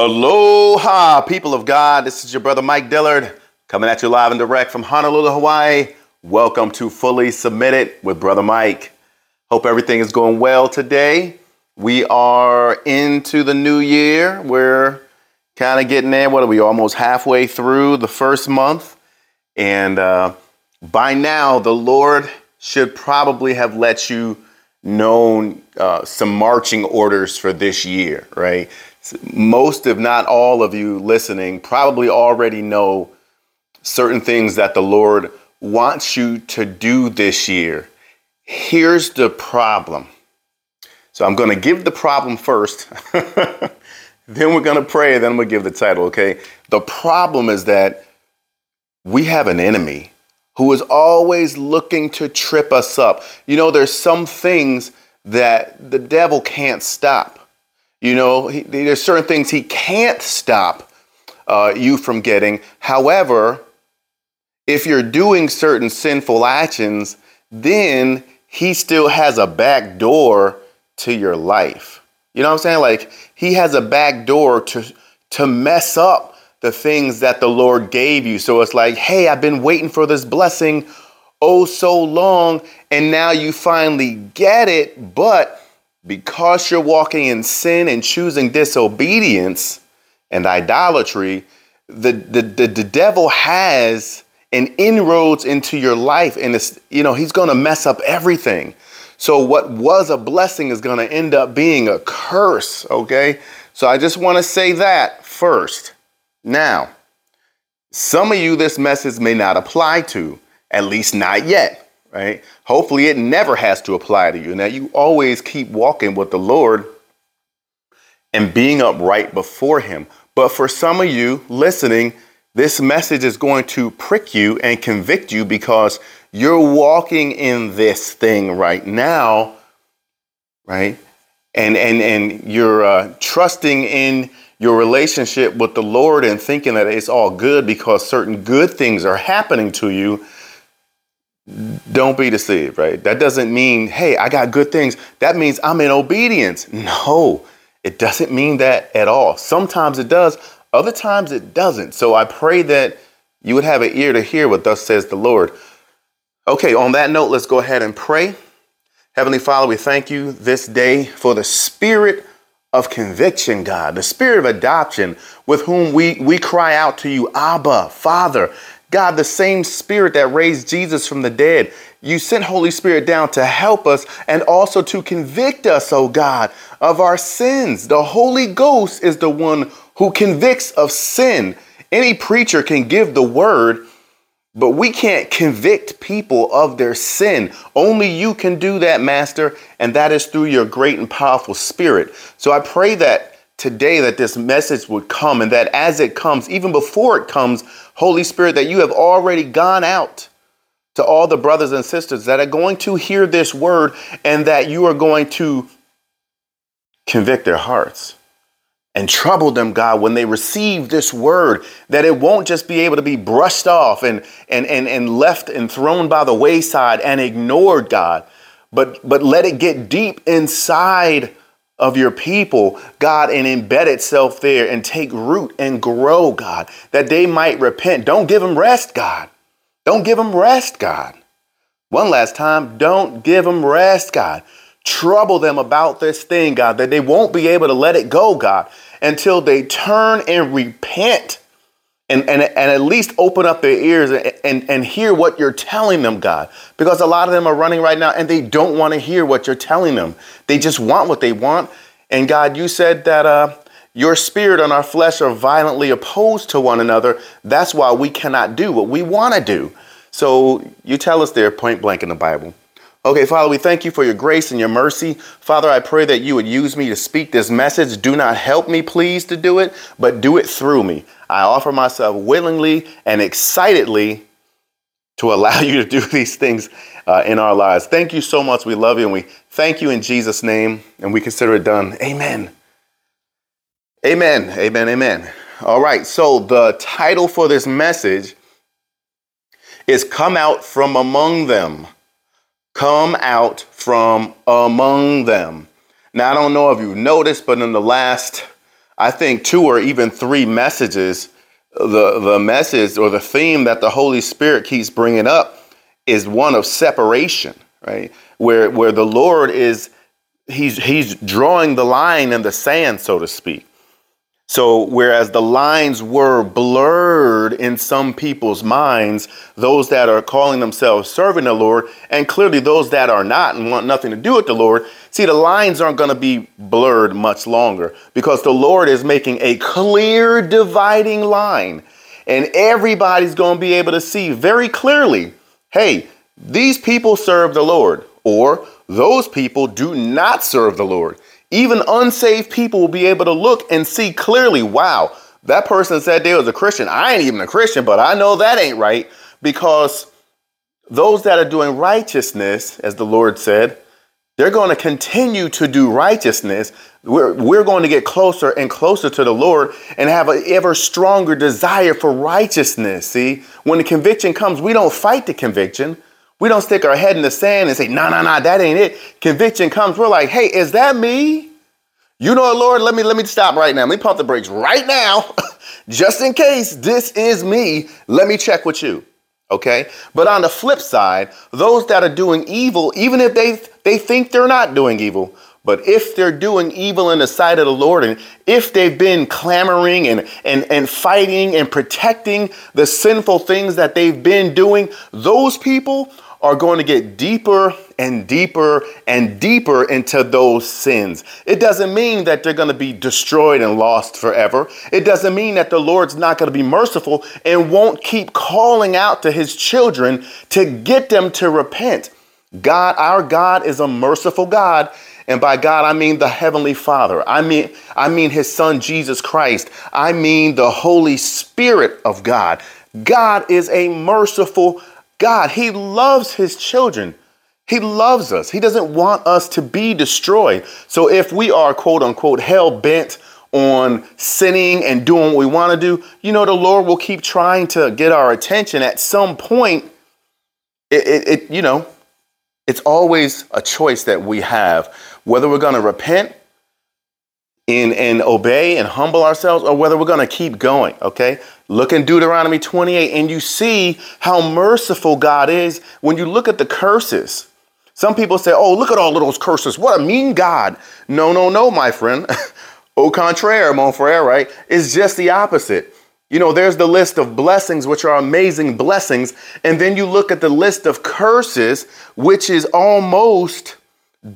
Aloha, people of God. This is your brother Mike Dillard coming at you live and direct from Honolulu, Hawaii. Welcome to Fully Submitted with Brother Mike. Hope everything is going well today. We are into the new year. We're kind of getting there. What are we? Almost halfway through the first month. And uh, by now, the Lord should probably have let you know uh, some marching orders for this year, right? Most, if not all of you listening, probably already know certain things that the Lord wants you to do this year. Here's the problem. So I'm going to give the problem first. then we're going to pray, then we'll give the title, okay? The problem is that we have an enemy who is always looking to trip us up. You know, there's some things that the devil can't stop. You know, he, there's certain things he can't stop uh, you from getting. However, if you're doing certain sinful actions, then he still has a back door to your life. You know what I'm saying? Like he has a back door to to mess up the things that the Lord gave you. So it's like, hey, I've been waiting for this blessing oh so long, and now you finally get it, but because you're walking in sin and choosing disobedience and idolatry, the, the, the, the devil has an inroads into your life and it's you know he's going to mess up everything. So what was a blessing is going to end up being a curse okay? So i just want to say that first. Now some of you this message may not apply to at least not yet right? Hopefully, it never has to apply to you. Now, you always keep walking with the Lord and being upright before Him. But for some of you listening, this message is going to prick you and convict you because you're walking in this thing right now, right? And and and you're uh, trusting in your relationship with the Lord and thinking that it's all good because certain good things are happening to you don't be deceived, right? That doesn't mean, hey, I got good things. That means I'm in obedience. No, it doesn't mean that at all. Sometimes it does, other times it doesn't. So I pray that you would have an ear to hear what thus says the Lord. Okay, on that note, let's go ahead and pray. Heavenly Father, we thank you this day for the spirit of conviction, God, the spirit of adoption with whom we, we cry out to you, Abba, Father. God, the same spirit that raised Jesus from the dead, you sent Holy Spirit down to help us and also to convict us, oh God, of our sins. The Holy Ghost is the one who convicts of sin. Any preacher can give the word, but we can't convict people of their sin. Only you can do that, Master, and that is through your great and powerful spirit. So I pray that today that this message would come and that as it comes, even before it comes, Holy Spirit, that you have already gone out to all the brothers and sisters that are going to hear this word and that you are going to convict their hearts and trouble them, God, when they receive this word, that it won't just be able to be brushed off and, and, and, and left and thrown by the wayside and ignored, God, but, but let it get deep inside of your people, God, and embed itself there and take root and grow, God, that they might repent. Don't give them rest, God. Don't give them rest, God. One last time, don't give them rest, God. Trouble them about this thing, God, that they won't be able to let it go, God, until they turn and repent and, and, and at least open up their ears and, and, and hear what you're telling them, God. Because a lot of them are running right now and they don't want to hear what you're telling them. They just want what they want. And God, you said that uh, your spirit and our flesh are violently opposed to one another. That's why we cannot do what we want to do. So you tell us there point blank in the Bible. Okay, Father, we thank you for your grace and your mercy. Father, I pray that you would use me to speak this message. Do not help me, please, to do it, but do it through me. I offer myself willingly and excitedly to allow you to do these things uh, in our lives. Thank you so much. We love you and we thank you in Jesus' name and we consider it done. Amen. Amen. Amen. Amen. All right. So the title for this message is Come Out from Among Them. Come out from among them. Now, I don't know if you've noticed, but in the last I think two or even three messages, the, the message or the theme that the Holy Spirit keeps bringing up is one of separation, right? Where, where the Lord is, he's, he's drawing the line in the sand, so to speak. So, whereas the lines were blurred in some people's minds, those that are calling themselves serving the Lord, and clearly those that are not and want nothing to do with the Lord, see, the lines aren't going to be blurred much longer because the Lord is making a clear dividing line. And everybody's going to be able to see very clearly hey, these people serve the Lord, or those people do not serve the Lord. Even unsaved people will be able to look and see clearly, wow, that person said they was a Christian. I ain't even a Christian, but I know that ain't right because those that are doing righteousness, as the Lord said, they're going to continue to do righteousness. We're, we're going to get closer and closer to the Lord and have an ever stronger desire for righteousness. See, when the conviction comes, we don't fight the conviction. We don't stick our head in the sand and say, no, no, no, that ain't it. Conviction comes. We're like, hey, is that me? You know what, Lord? Let me let me stop right now. Let me pump the brakes right now, just in case this is me. Let me check with you. Okay? But on the flip side, those that are doing evil, even if they they think they're not doing evil, but if they're doing evil in the sight of the Lord, and if they've been clamoring and, and, and fighting and protecting the sinful things that they've been doing, those people are going to get deeper and deeper and deeper into those sins. It doesn't mean that they're going to be destroyed and lost forever. It doesn't mean that the Lord's not going to be merciful and won't keep calling out to his children to get them to repent. God, our God is a merciful God. And by God, I mean the Heavenly Father. I mean, I mean His Son Jesus Christ. I mean the Holy Spirit of God. God is a merciful God, He loves His children. He loves us. He doesn't want us to be destroyed. So if we are, quote unquote, hell bent on sinning and doing what we want to do, you know, the Lord will keep trying to get our attention. At some point, it, it, it you know, it's always a choice that we have whether we're going to repent and, and obey and humble ourselves or whether we're going to keep going, okay? Look in Deuteronomy 28 and you see how merciful God is when you look at the curses. Some people say, oh, look at all of those curses. What a mean God. No, no, no, my friend. Au contraire, mon frere, right? It's just the opposite. You know, there's the list of blessings, which are amazing blessings. And then you look at the list of curses, which is almost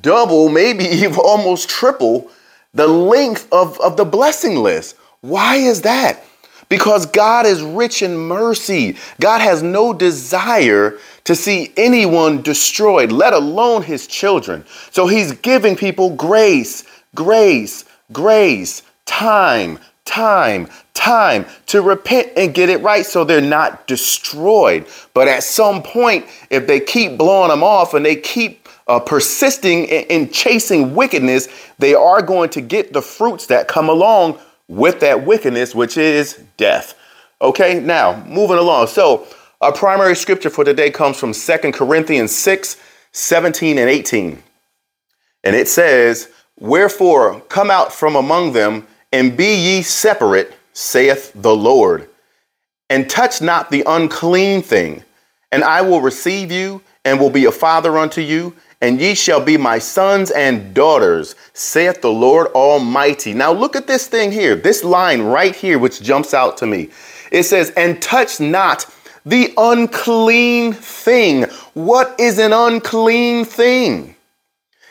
double, maybe even almost triple the length of, of the blessing list. Why is that? Because God is rich in mercy. God has no desire to see anyone destroyed, let alone his children. So he's giving people grace, grace, grace, time, time, time to repent and get it right so they're not destroyed. But at some point, if they keep blowing them off and they keep uh, persisting in, in chasing wickedness, they are going to get the fruits that come along with that wickedness, which is death. Okay, now moving along. So, our primary scripture for today comes from Second Corinthians 6 17 and 18. And it says, Wherefore come out from among them and be ye separate, saith the Lord, and touch not the unclean thing, and I will receive you and will be a father unto you, and ye shall be my sons and daughters, saith the Lord Almighty. Now look at this thing here, this line right here, which jumps out to me. It says, and touch not the unclean thing. What is an unclean thing?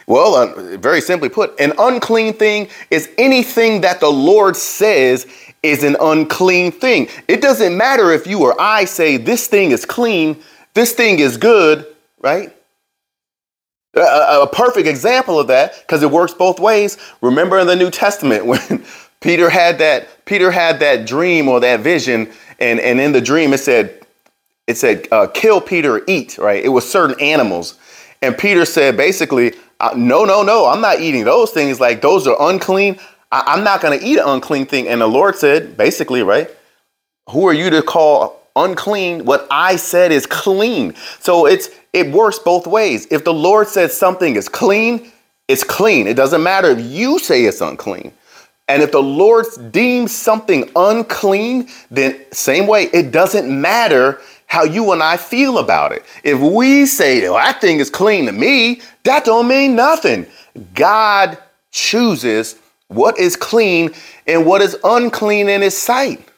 Well, uh, very simply put, an unclean thing is anything that the Lord says is an unclean thing. It doesn't matter if you or I say this thing is clean, this thing is good, right? A, a perfect example of that, because it works both ways. Remember in the New Testament when Peter had that Peter had that dream or that vision, and, and in the dream it said, it said, uh, kill Peter, eat, right? It was certain animals. And Peter said, basically, uh, no, no, no, I'm not eating those things. Like those are unclean. I, I'm not going to eat an unclean thing. And the Lord said, basically, right? Who are you to call unclean what I said is clean? So it's it works both ways. If the Lord says something is clean, it's clean. It doesn't matter if you say it's unclean. And if the Lord deems something unclean, then same way, it doesn't matter how you and I feel about it. If we say, oh, well, that thing is clean to me, that don't mean nothing. God chooses what is clean and what is unclean in his sight.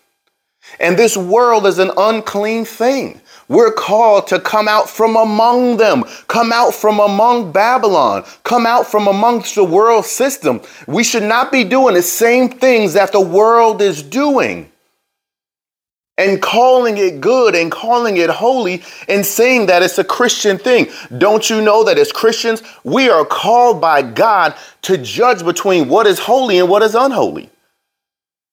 And this world is an unclean thing. We're called to come out from among them, come out from among Babylon, come out from amongst the world system. We should not be doing the same things that the world is doing and calling it good and calling it holy and saying that it's a Christian thing. Don't you know that as Christians, we are called by God to judge between what is holy and what is unholy?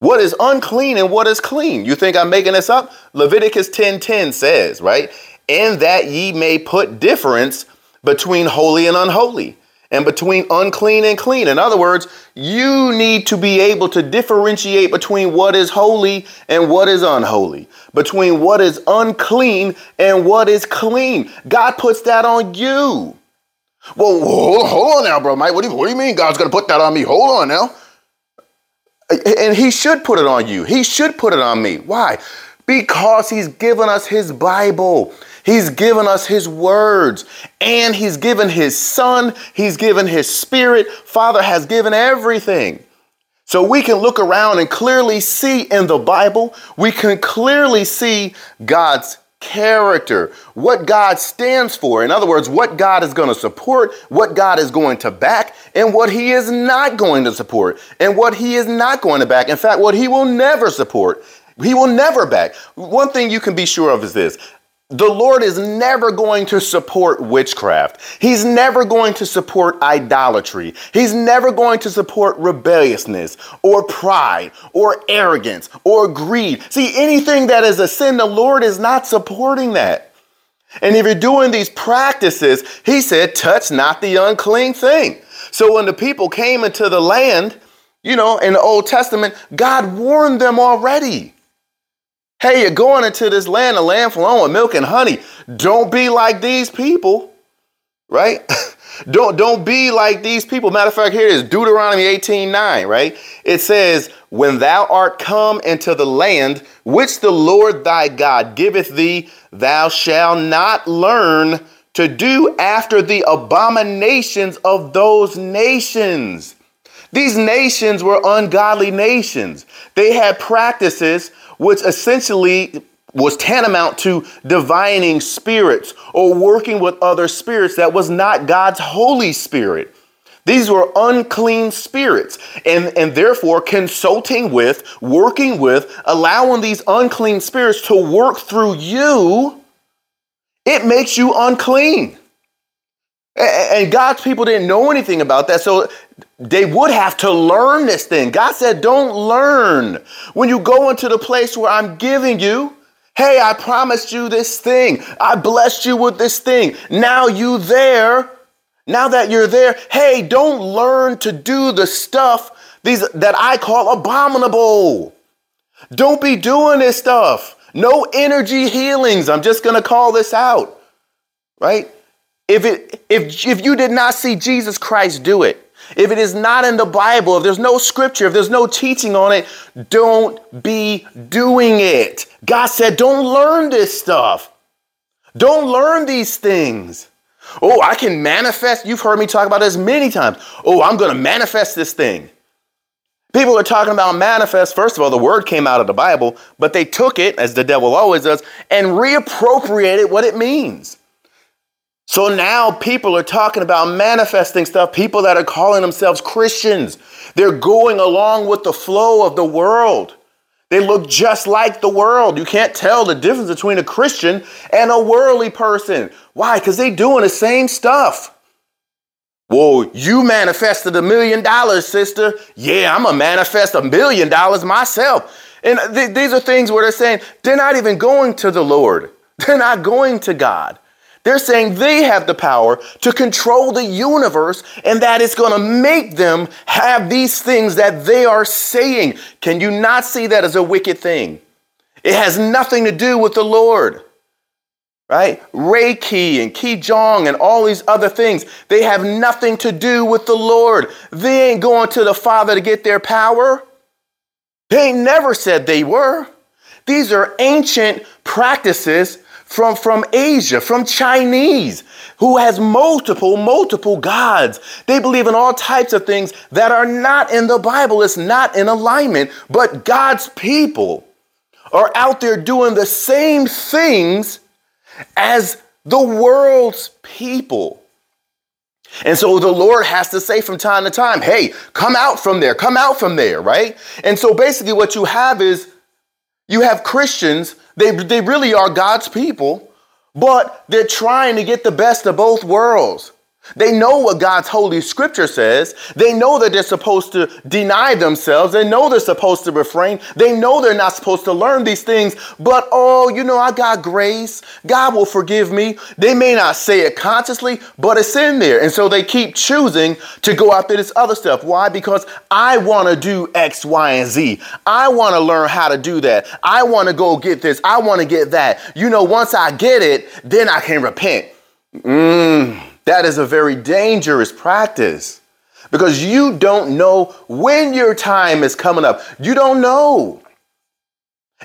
What is unclean and what is clean? You think I'm making this up? Leviticus 10:10 says, right? And that ye may put difference between holy and unholy, and between unclean and clean. In other words, you need to be able to differentiate between what is holy and what is unholy, between what is unclean and what is clean. God puts that on you. Well, hold, hold on now, bro, Mike. What do, you, what do you mean God's going to put that on me? Hold on now. And he should put it on you. He should put it on me. Why? Because he's given us his Bible. He's given us his words and he's given his son. He's given his spirit. Father has given everything. So we can look around and clearly see in the Bible, we can clearly see God's character, what God stands for. In other words, what God is going to support, what God is going to back, and what He is not going to support, and what He is not going to back. In fact, what He will never support. He will never back. One thing you can be sure of is this the Lord is never going to support witchcraft. He's never going to support idolatry. He's never going to support rebelliousness or pride or arrogance or greed. See, anything that is a sin, the Lord is not supporting that. And if you're doing these practices, he said, touch not the unclean thing. So when the people came into the land, you know, in the Old Testament, God warned them already. Hey, you're going into this land, a land flowing with milk and honey. Don't be like these people, right? don't, don't be like these people. Matter of fact, here is Deuteronomy 18 9, right? It says, When thou art come into the land which the Lord thy God giveth thee, thou shalt not learn to do after the abominations of those nations. These nations were ungodly nations. They had practices which essentially was tantamount to divining spirits or working with other spirits that was not God's Holy Spirit. These were unclean spirits, and, and therefore consulting with, working with, allowing these unclean spirits to work through you, it makes you unclean. And God's people didn't know anything about that. So they would have to learn this thing. God said, Don't learn. When you go into the place where I'm giving you, hey, I promised you this thing. I blessed you with this thing. Now you there. Now that you're there, hey, don't learn to do the stuff these that I call abominable. Don't be doing this stuff. No energy healings. I'm just going to call this out. Right? If it if if you did not see Jesus Christ do it, if it is not in the Bible, if there's no scripture, if there's no teaching on it, don't be doing it. God said, don't learn this stuff. Don't learn these things. Oh, I can manifest. You've heard me talk about this many times. Oh, I'm going to manifest this thing. People are talking about manifest. First of all, the word came out of the Bible, but they took it, as the devil always does, and reappropriated what it means. So now people are talking about manifesting stuff, people that are calling themselves Christians. They're going along with the flow of the world. They look just like the world. You can't tell the difference between a Christian and a worldly person. Why? Because they're doing the same stuff. Whoa, you manifested a million dollars, sister. Yeah, I'm going to manifest a million dollars myself. And th- these are things where they're saying they're not even going to the Lord, they're not going to God. They're saying they have the power to control the universe and that it's going to make them have these things that they are saying. Can you not see that as a wicked thing? It has nothing to do with the Lord. right? Reiki and Qigong and all these other things, they have nothing to do with the Lord. They ain't going to the Father to get their power. They never said they were. These are ancient practices from, from Asia, from Chinese, who has multiple, multiple gods. They believe in all types of things that are not in the Bible. It's not in alignment, but God's people are out there doing the same things as the world's people. And so the Lord has to say from time to time, hey, come out from there, come out from there, right? And so basically, what you have is you have Christians, they, they really are God's people, but they're trying to get the best of both worlds. They know what God's holy scripture says. They know that they're supposed to deny themselves. They know they're supposed to refrain. They know they're not supposed to learn these things. But oh, you know, I got grace. God will forgive me. They may not say it consciously, but it's in there. And so they keep choosing to go after this other stuff. Why? Because I want to do X, Y, and Z. I want to learn how to do that. I want to go get this. I want to get that. You know, once I get it, then I can repent. Mmm. That is a very dangerous practice because you don't know when your time is coming up. You don't know.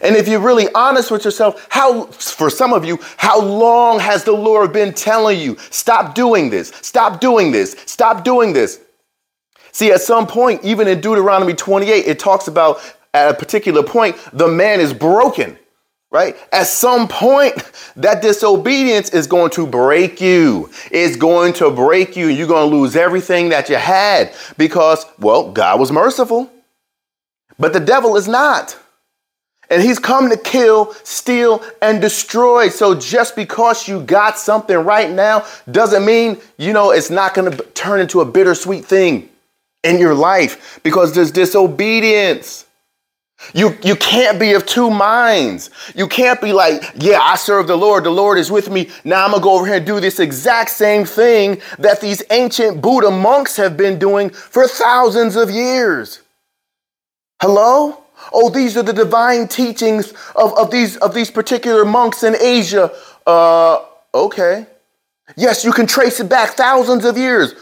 And if you're really honest with yourself, how, for some of you, how long has the Lord been telling you, stop doing this, stop doing this, stop doing this? See, at some point, even in Deuteronomy 28, it talks about at a particular point, the man is broken right? At some point, that disobedience is going to break you. It's going to break you. You're going to lose everything that you had because, well, God was merciful, but the devil is not. And he's come to kill, steal, and destroy. So just because you got something right now doesn't mean, you know, it's not going to turn into a bittersweet thing in your life because there's disobedience. You, you can't be of two minds. You can't be like, yeah, I serve the Lord. The Lord is with me. Now I'm going to go over here and do this exact same thing that these ancient Buddha monks have been doing for thousands of years. Hello? Oh, these are the divine teachings of, of, these, of these particular monks in Asia. Uh, okay. Yes, you can trace it back thousands of years.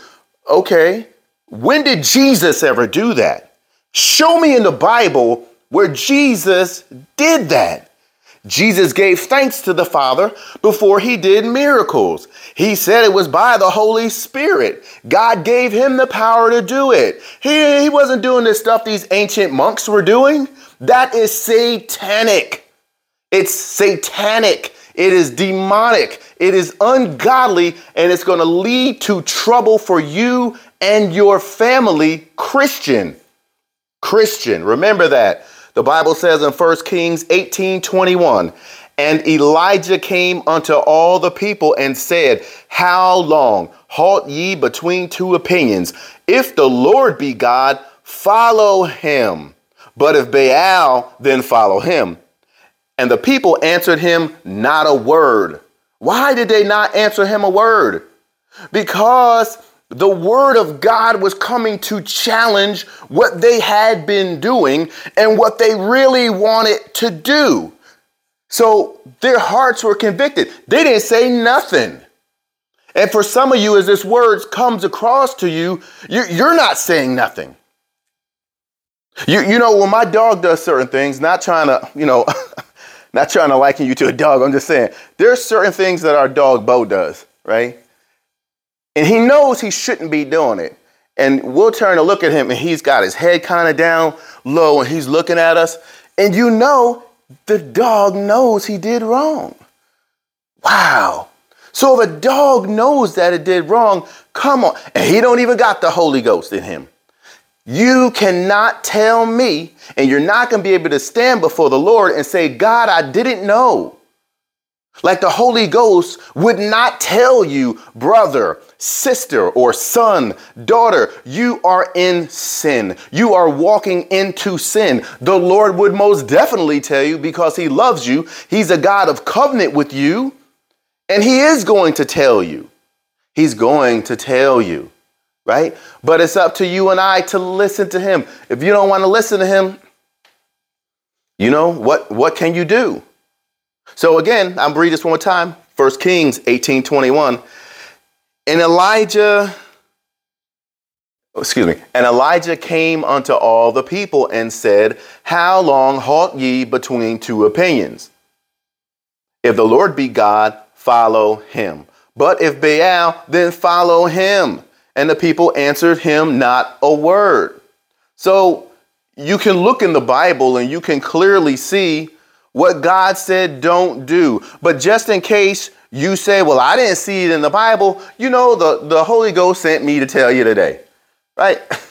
Okay. When did Jesus ever do that? Show me in the Bible where Jesus did that. Jesus gave thanks to the Father before he did miracles. He said it was by the Holy Spirit. God gave him the power to do it. He, he wasn't doing this stuff these ancient monks were doing. That is satanic. It's satanic. It is demonic. It is ungodly, and it's going to lead to trouble for you and your family, Christian. Christian. Remember that. The Bible says in 1 Kings 18 21, and Elijah came unto all the people and said, How long halt ye between two opinions? If the Lord be God, follow him. But if Baal, then follow him. And the people answered him not a word. Why did they not answer him a word? Because the word of God was coming to challenge what they had been doing and what they really wanted to do. So their hearts were convicted. They didn't say nothing. And for some of you, as this word comes across to you, you're not saying nothing. You, you know, when my dog does certain things, not trying to, you know, not trying to liken you to a dog, I'm just saying, there's certain things that our dog Bo does, right? And he knows he shouldn't be doing it. And we'll turn to look at him and he's got his head kind of down low and he's looking at us. And you know the dog knows he did wrong. Wow. So if a dog knows that it did wrong, come on. And he don't even got the Holy Ghost in him. You cannot tell me, and you're not going to be able to stand before the Lord and say, God, I didn't know. Like the Holy Ghost would not tell you, brother, sister, or son, daughter, you are in sin. You are walking into sin. The Lord would most definitely tell you because He loves you. He's a God of covenant with you, and He is going to tell you. He's going to tell you, right? But it's up to you and I to listen to Him. If you don't want to listen to Him, you know, what, what can you do? So again, I'm read this one more time. 1 Kings 18 21. And Elijah, oh, excuse me, and Elijah came unto all the people and said, How long halt ye between two opinions? If the Lord be God, follow him. But if Baal, then follow him. And the people answered him not a word. So you can look in the Bible and you can clearly see what God said don't do. But just in case you say, well, I didn't see it in the Bible, you know, the, the Holy Ghost sent me to tell you today, right?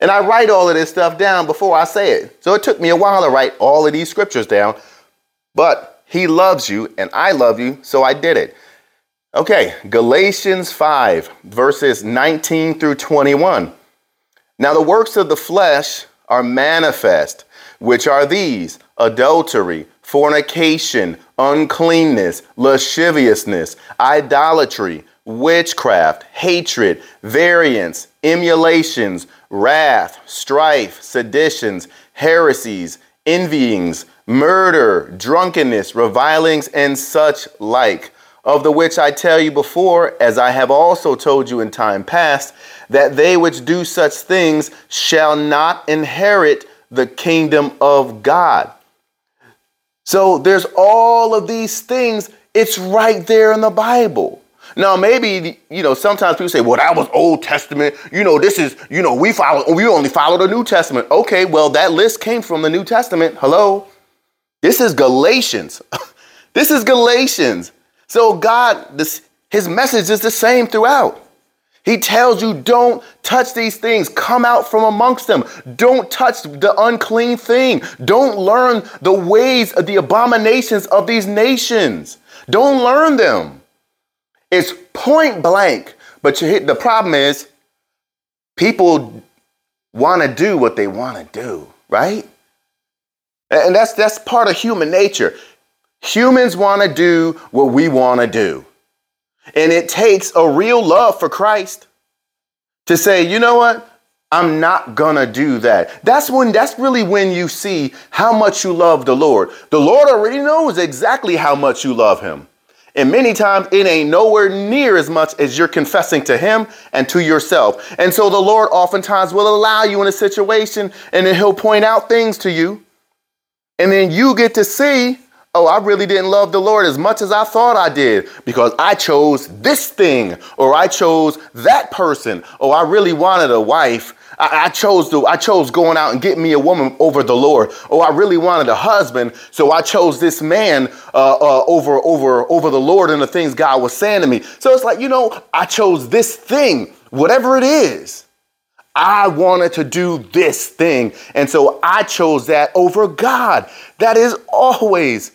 And I write all of this stuff down before I say it. So it took me a while to write all of these scriptures down. But he loves you and I love you, so I did it. Okay, Galatians 5, verses 19 through 21. Now the works of the flesh are manifest, which are these adultery, fornication, uncleanness, lasciviousness, idolatry, witchcraft, hatred, variance, emulations, wrath, strife, seditions, heresies, envyings, murder, drunkenness, revilings, and such like of the which I tell you before, as I have also told you in time past, that they which do such things shall not inherit the kingdom of God. So there's all of these things. It's right there in the Bible. Now, maybe, you know, sometimes people say, well, that was Old Testament. You know, this is, you know, we follow, we only follow the New Testament. Okay, well, that list came from the New Testament. Hello? This is Galatians. this is Galatians. So God, this, his message is the same throughout. He tells you, don't touch these things. Come out from amongst them. Don't touch the unclean thing. Don't learn the ways of the abominations of these nations. Don't learn them. It's point blank. But hit, the problem is, people want to do what they want to do, right? And that's that's part of human nature. Humans want to do what we want to do. And it takes a real love for Christ to say, you know what? I'm not gonna do that. That's when that's really when you see how much you love the Lord. The Lord already knows exactly how much you love him. And many times it ain't nowhere near as much as you're confessing to him and to yourself. And so the Lord oftentimes will allow you in a situation and then he'll point out things to you. And then you get to see oh, I really didn't love the Lord as much as I thought I did because I chose this thing or I chose that person or I really wanted a wife. I, I chose to, I chose going out and getting me a woman over the Lord. Or I really wanted a husband, so I chose this man uh, uh, over over over the Lord and the things God was saying to me. So it's like you know, I chose this thing, whatever it is. I wanted to do this thing. And so I chose that over God. That is always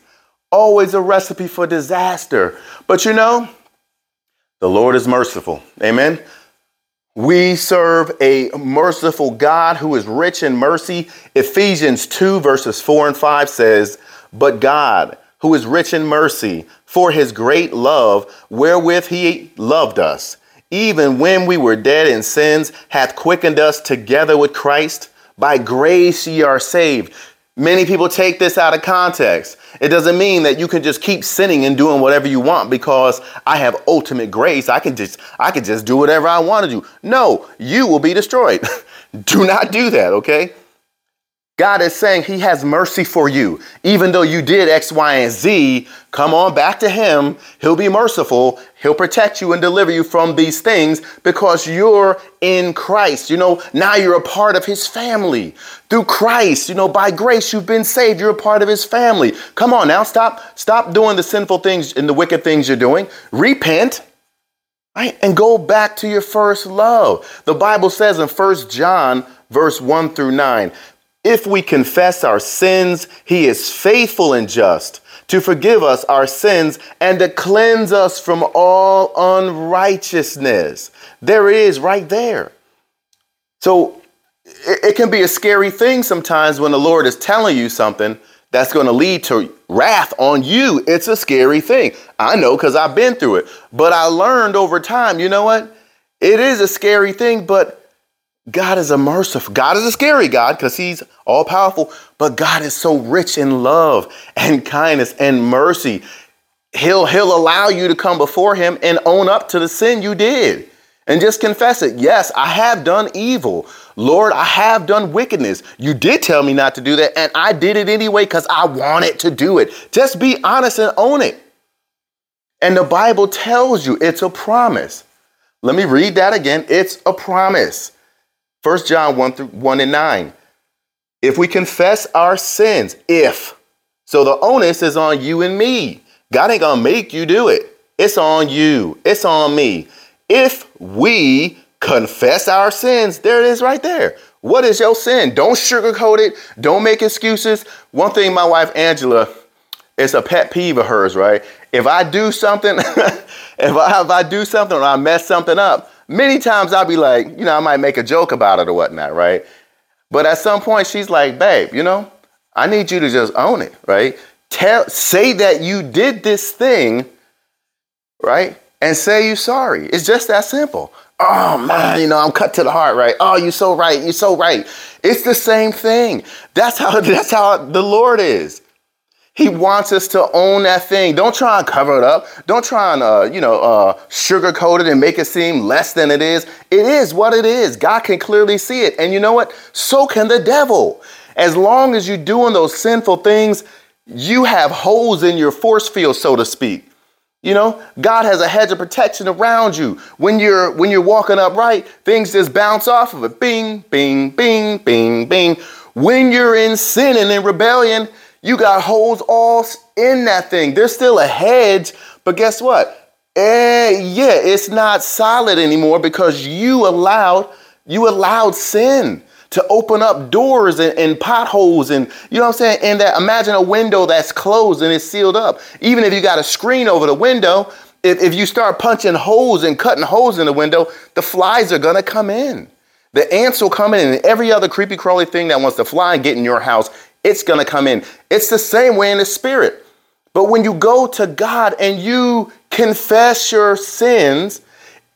always a recipe for disaster. But you know, the Lord is merciful. Amen. We serve a merciful God who is rich in mercy. Ephesians 2, verses 4 and 5 says, But God, who is rich in mercy, for his great love, wherewith he loved us, even when we were dead in sins, hath quickened us together with Christ. By grace ye are saved Many people take this out of context. It doesn't mean that you can just keep sinning and doing whatever you want because I have ultimate grace. I can just I can just do whatever I want to do. No, you will be destroyed. do not do that, okay? God is saying He has mercy for you. Even though you did X, Y, and Z, come on back to Him. He'll be merciful. He'll protect you and deliver you from these things because you're in Christ. You know, now you're a part of His family. Through Christ, you know, by grace, you've been saved. You're a part of His family. Come on now, stop, stop doing the sinful things and the wicked things you're doing. Repent. Right? And go back to your first love. The Bible says in First John verse 1 through 9 if we confess our sins, he is faithful and just to forgive us our sins and to cleanse us from all unrighteousness. There it is right there. So it, can be a scary thing sometimes when the Lord is telling you something that's going to lead to wrath on you. It's a scary thing. I know because I've been through it. But I learned over time, you know what? It is a scary thing, but God is a merciful, God is a scary God because he's all powerful, but God is so rich in love and kindness and mercy. he'll he'll allow you to come before him and own up to the sin you did and just confess it. Yes, I have done evil. Lord, I have done wickedness. You did tell me not to do that, and I did it anyway because I wanted to do it. Just be honest and own it. And the Bible tells you it's a promise. Let me read that again. It's a promise. 1 John 1 through 1 and 9. If we confess our sins, if, so the onus is on you and me. God ain't gonna make you do it. It's on you. It's on me. If we confess our sins, there it is right there. What is your sin? Don't sugarcoat it. Don't make excuses. One thing my wife Angela, it's a pet peeve of hers, right? If I do something, if, I, if I do something or I mess something up, many times I'll be like, you know, I might make a joke about it or whatnot, right? But at some point she's like, babe, you know, I need you to just own it, right? Tell say that you did this thing, right? And say you're sorry. It's just that simple. Oh man, you know, I'm cut to the heart, right? Oh, you're so right. You're so right. It's the same thing. That's how that's how the Lord is. He wants us to own that thing. Don't try and cover it up. Don't try and uh, you know uh, sugarcoat it and make it seem less than it is. It is what it is. God can clearly see it, and you know what? So can the devil. As long as you're doing those sinful things, you have holes in your force field, so to speak. You know, God has a hedge of protection around you. When you're when you're walking upright, things just bounce off of it. Bing, bing, bing, bing, bing. When you're in sin and in rebellion, you got holes all in that thing. There's still a hedge, but guess what? Eh, yeah, it's not solid anymore because you allowed you allowed sin to open up doors and, and, potholes and you know what I'm saying? And that imagine a window that's closed and it's sealed up. Even if you got a screen over the window, if, if you start punching holes and cutting holes in the window, the flies are gonna come in. The ants will come in and every other creepy crawly thing that wants to fly and get in your house, it's gonna come in. It's the same way in the spirit. But when you go to God and you confess your sins,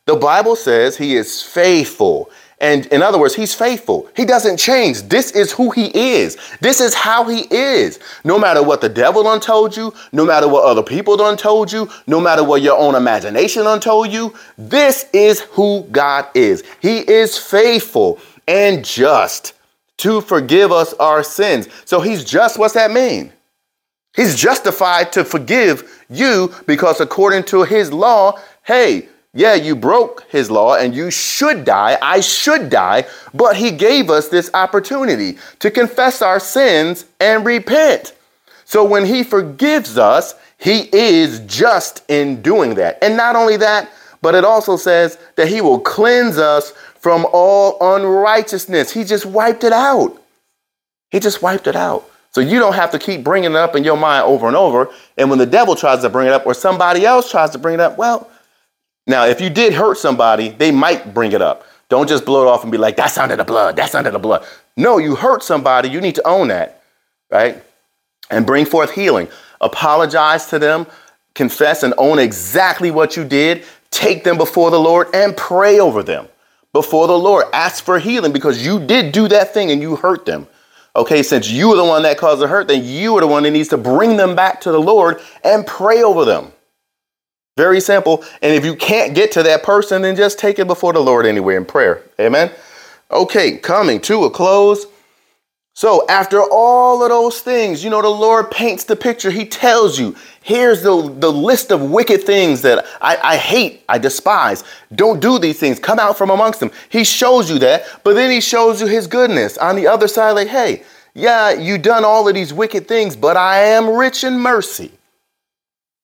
the Bible says he is faithful and in other words, he's faithful. He doesn't change. This is who he is. This is how he is. No matter what the devil done told you, no matter what other people done told you, no matter what your own imagination done told you, this is who God is. He is faithful and just to forgive us our sins. So he's just, what's that mean? He's justified to forgive you because according to his law, hey, yeah, you broke his law and you should die. I should die. But he gave us this opportunity to confess our sins and repent. So when he forgives us, he is just in doing that. And not only that, but it also says that he will cleanse us from all unrighteousness. He just wiped it out. He just wiped it out. So you don't have to keep bringing it up in your mind over and over. And when the devil tries to bring it up or somebody else tries to bring it up, well, now, if you did hurt somebody, they might bring it up. Don't just blow it off and be like, that's under the blood, that's under the blood. No, you hurt somebody, you need to own that, right? And bring forth healing. Apologize to them, confess and own exactly what you did. Take them before the Lord and pray over them before the Lord. Ask for healing because you did do that thing and you hurt them. Okay, since you were the one that caused the hurt, then you are the one that needs to bring them back to the Lord and pray over them. Very simple. And if you can't get to that person, then just take it before the Lord anyway in prayer. Amen. Okay, coming to a close. So, after all of those things, you know, the Lord paints the picture. He tells you, here's the, the list of wicked things that I, I hate, I despise. Don't do these things. Come out from amongst them. He shows you that, but then he shows you his goodness on the other side, like, hey, yeah, you done all of these wicked things, but I am rich in mercy.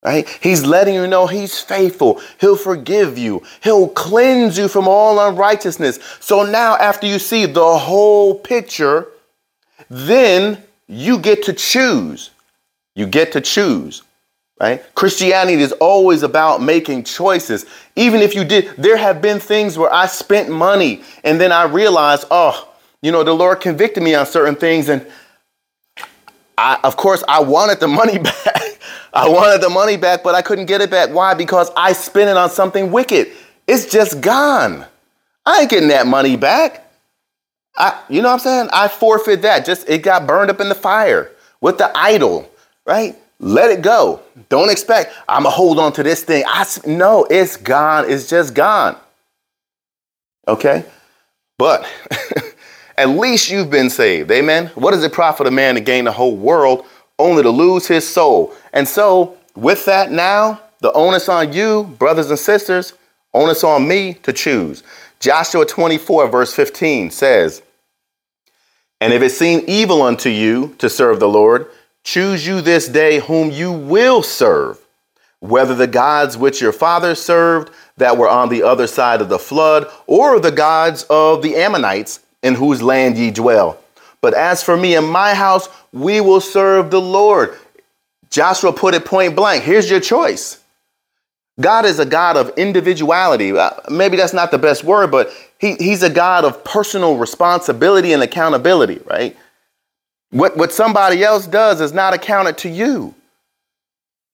Right? He's letting you know he's faithful. He'll forgive you. He'll cleanse you from all unrighteousness. So now, after you see the whole picture, then you get to choose. You get to choose. Right? Christianity is always about making choices. Even if you did, there have been things where I spent money and then I realized, oh, you know, the Lord convicted me on certain things. And I, of course, I wanted the money back. I wanted the money back, but I couldn't get it back. Why? Because I spent it on something wicked. It's just gone. I ain't getting that money back. I, you know what I'm saying? I forfeit that. Just it got burned up in the fire with the idol, right? let it go. Don't expect, I'm to hold on to this thing. I, no, it's gone. It's just gone. Okay? But at least you've been saved. Amen? What does it profit a man to gain the whole world only to lose his soul? And so, with that now, the onus on you, brothers and sisters, onus on me to choose. Joshua 24, verse 15 says, And if it seem evil unto you to serve the Lord, choose you this day whom you will serve, whether the gods which your fathers served that were on the other side of the flood, or the gods of the Amorites in whose land ye dwell. But as for me and my house, we will serve the Lord. Joshua put it point blank. Here's your choice. God is a God of individuality. Uh, maybe that's not the best word, but he, he's a God of personal responsibility and accountability, right? What, what somebody else does is not accounted to you.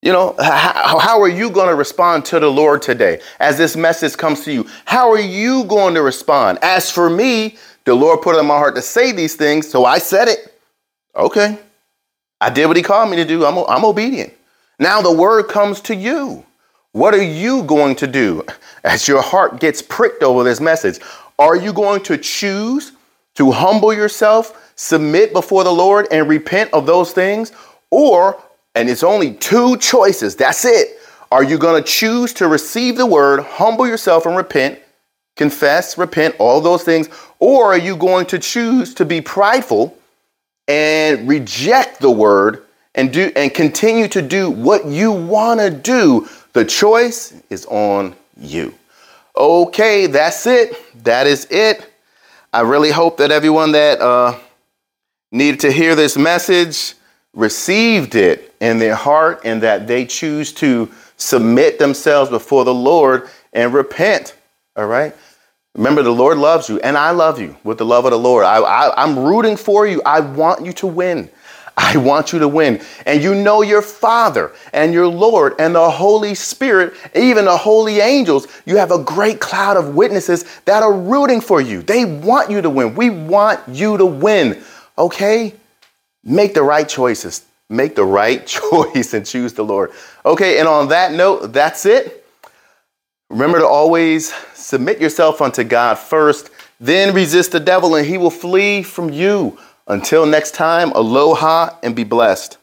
You know, how, how are you going to respond to the Lord today as this message comes to you? How are you going to respond? As for me, the Lord put it in my heart to say these things, so I said it. Okay. I did what he called me to do. I'm, I'm obedient. Now the word comes to you. What are you going to do as your heart gets pricked over this message? Are you going to choose to humble yourself, submit before the Lord, and repent of those things? Or, and it's only two choices, that's it. Are you going to choose to receive the word, humble yourself, and repent, confess, repent, all those things? Or are you going to choose to be prideful and reject the word and do and continue to do what you want to do the choice is on you. Okay, that's it. That is it. I really hope that everyone that uh, needed to hear this message received it in their heart and that they choose to submit themselves before the Lord and repent. All right? Remember, the Lord loves you, and I love you with the love of the Lord. I, I, I'm rooting for you. I want you to win. I want you to win. And you know your Father and your Lord and the Holy Spirit, even the holy angels. You have a great cloud of witnesses that are rooting for you. They want you to win. We want you to win. Okay? Make the right choices. Make the right choice and choose the Lord. Okay, and on that note, that's it. Remember to always submit yourself unto God first, then resist the devil, and he will flee from you. Until next time, aloha and be blessed.